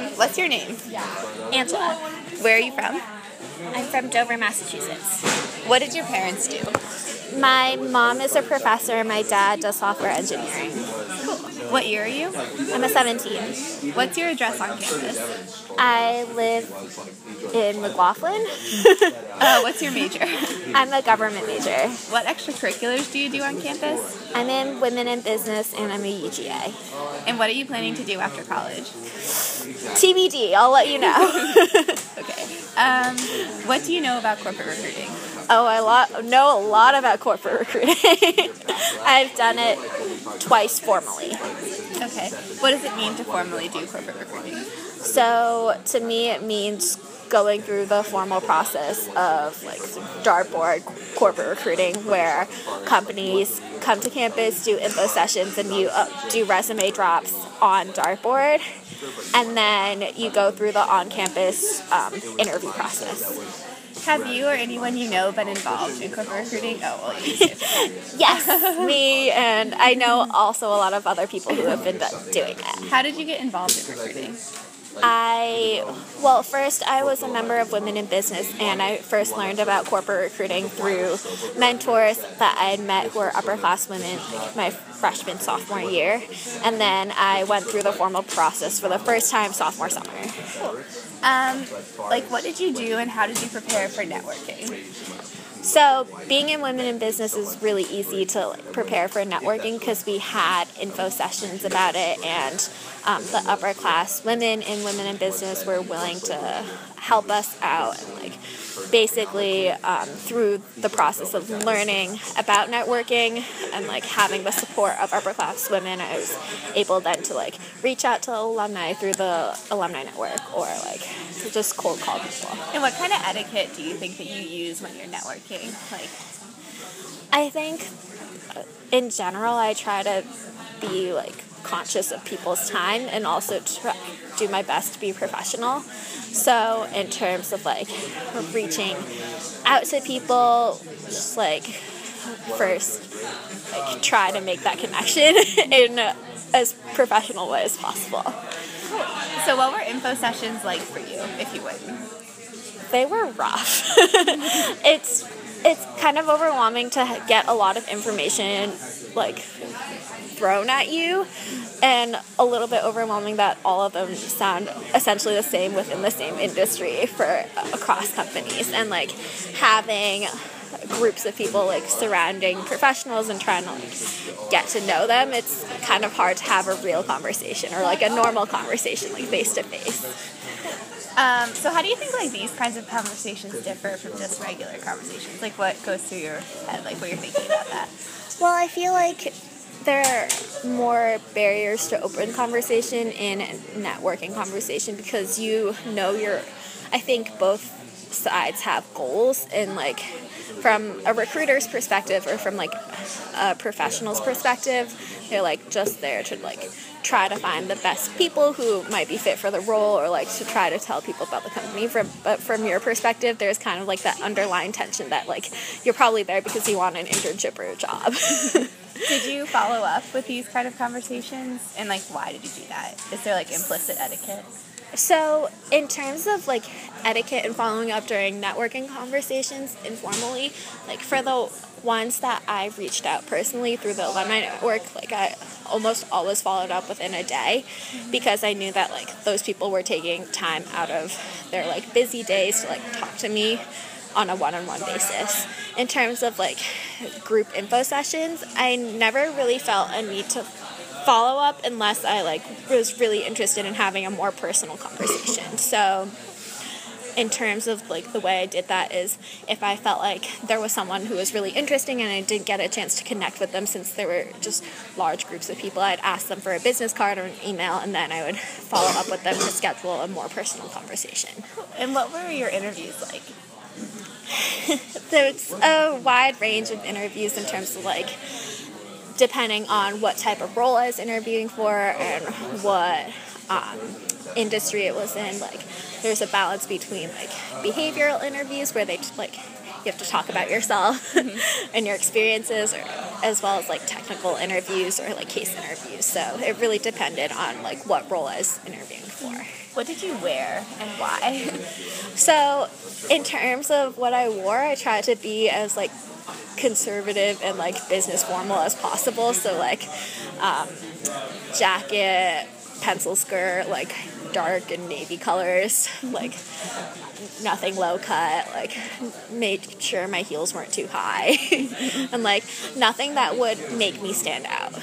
Um, what's your name? Angela. Where are you from? I'm from Dover, Massachusetts. What did your parents do? My mom is a professor and my dad does software engineering. What year are you? I'm a 17. What's your address on campus? I live in McLaughlin. Uh, what's your major? I'm a government major. What extracurriculars do you do on campus? I'm in women in business and I'm a UGA. And what are you planning to do after college? TBD, I'll let you know. Okay. Um, what do you know about corporate recruiting? oh, I lo- know a lot about corporate recruiting. I've done it twice formally. Okay. What does it mean to formally do corporate recruiting? So to me, it means going through the formal process of like dartboard corporate recruiting, where companies come to campus, do info sessions, and you uh, do resume drops on dartboard, and then you go through the on-campus um, interview process. Have you or anyone you know been involved in corporate recruiting? Oh, well. Yes, me, and I know also a lot of other people who have been doing it. How did you get involved in recruiting? I, well, first I was a member of Women in Business, and I first learned about corporate recruiting through mentors that I had met who were upper class women my freshman, sophomore year. And then I went through the formal process for the first time sophomore summer. Um, like, what did you do and how did you prepare for networking? So, being in Women in Business is really easy to like, prepare for networking because we had info sessions about it, and um, the upper class women in Women in Business were willing to help us out and like basically um, through the process of learning about networking and like having the support of upper class women i was able then to like reach out to alumni through the alumni network or like just cold call people And what kind of etiquette do you think that you use when you're networking? Like, I think uh, in general, I try to be like conscious of people's time and also try, do my best to be professional. So, in terms of like reaching out to people, just like first, like try to make that connection in as professional way as possible. so what were info sessions like for you, if you would? they were rough. it's it's kind of overwhelming to get a lot of information like thrown at you and a little bit overwhelming that all of them sound essentially the same within the same industry for across companies and like having groups of people like surrounding professionals and trying to like get to know them it's kind of hard to have a real conversation or like a normal conversation like face to face Um, so how do you think like these kinds of conversations differ from just regular conversations? Like what goes through your head, like what you're thinking about that? Well, I feel like there are more barriers to open conversation in networking conversation because you know your I think both sides have goals and like from a recruiter's perspective or from like a professional's perspective, they're like just there to like try to find the best people who might be fit for the role or like to try to tell people about the company from but from your perspective there's kind of like that underlying tension that like you're probably there because you want an internship or a job Did you follow up with these kind of conversations? And like why did you do that? Is there like implicit etiquette? So, in terms of like etiquette and following up during networking conversations informally, like for the ones that I reached out personally through the alumni network, like I almost always followed up within a day mm-hmm. because I knew that like those people were taking time out of their like busy days to like talk to me on a one-on-one basis. In terms of like group info sessions, I never really felt a need to follow up unless I like was really interested in having a more personal conversation. So in terms of like the way I did that is if I felt like there was someone who was really interesting and I didn't get a chance to connect with them since there were just large groups of people, I'd ask them for a business card or an email and then I would follow up with them to schedule a more personal conversation. And what were your interviews like? There's a wide range of interviews in terms of like depending on what type of role I was interviewing for and what um, industry it was in. Like, there's a balance between like behavioral interviews where they just, like you have to talk about yourself and your experiences, or, as well as like technical interviews or like case interviews. So it really depended on like what role I was interviewing for. What did you wear and why? So, in terms of what I wore, I tried to be as like conservative and like business formal as possible. So like um, jacket, pencil skirt, like dark and navy colors, like nothing low cut, like made sure my heels weren't too high, and like nothing that would make me stand out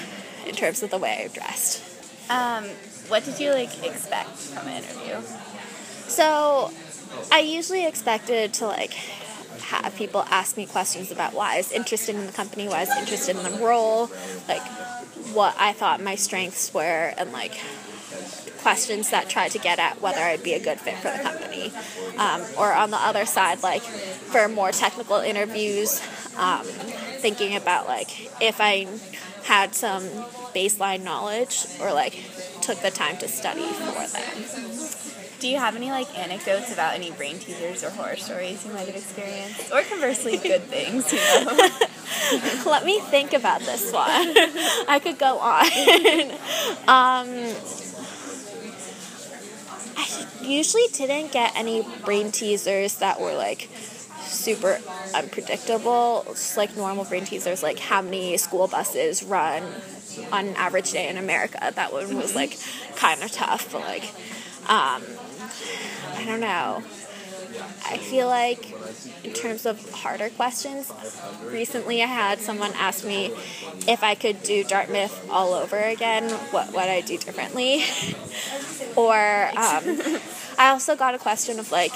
in terms of the way I dressed. Um, what did you like expect from an interview? So, I usually expected to like have people ask me questions about why I was interested in the company, why I was interested in the role, like what I thought my strengths were, and like questions that tried to get at whether I'd be a good fit for the company. Um, or on the other side, like for more technical interviews, um, thinking about like if I had some baseline knowledge or like took the time to study for them. Do you have any like anecdotes about any brain teasers or horror stories you might have experienced, or conversely, good things? You know. Let me think about this one. I could go on. um, I usually didn't get any brain teasers that were like super unpredictable. Just like normal brain teasers, like how many school buses run on an average day in America. That one was like kind of tough, but like, um, I don't know. I feel like in terms of harder questions, recently I had someone ask me if I could do Dartmouth all over again, what would I do differently? or um, I also got a question of like,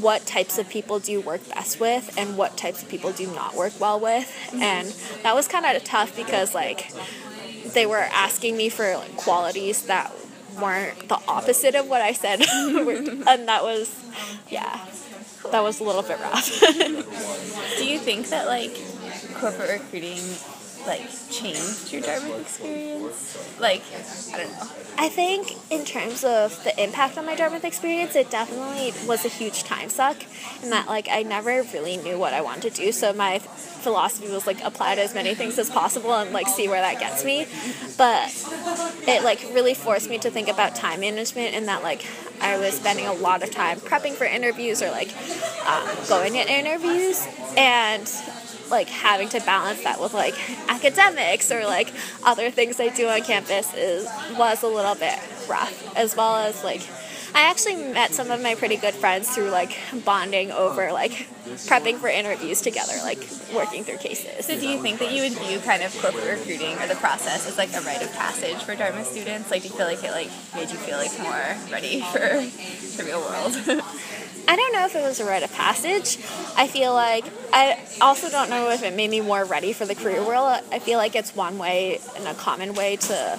what types of people do you work best with and what types of people do you not work well with mm-hmm. and that was kind of tough because like they were asking me for like, qualities that weren't the opposite of what I said and that was yeah that was a little bit rough. Do you think that like corporate recruiting like changed your Dartmouth experience? Like, I don't know. I think in terms of the impact on my Dartmouth experience, it definitely was a huge time suck in that like I never really knew what I wanted to do. So my philosophy was like apply to as many things as possible and like see where that gets me. But it like really forced me to think about time management and that like I was spending a lot of time prepping for interviews or like um, going in interviews and like having to balance that with like academics or like other things I do on campus is was a little bit rough as well as like I actually met some of my pretty good friends through like bonding over like prepping for interviews together, like working through cases. So, do you think that you would view kind of corporate recruiting or the process as like a rite of passage for Dartmouth students? Like, do you feel like it like made you feel like more ready for the real world? I don't know if it was a rite of passage. I feel like I also don't know if it made me more ready for the career world. I feel like it's one way and a common way to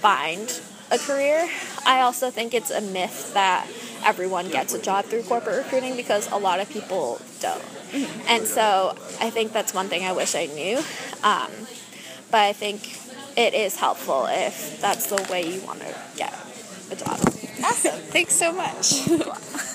find a career. I also think it's a myth that everyone gets a job through corporate recruiting because a lot of people don't. And so I think that's one thing I wish I knew. Um, but I think it is helpful if that's the way you want to get a job. Awesome. Thanks so much.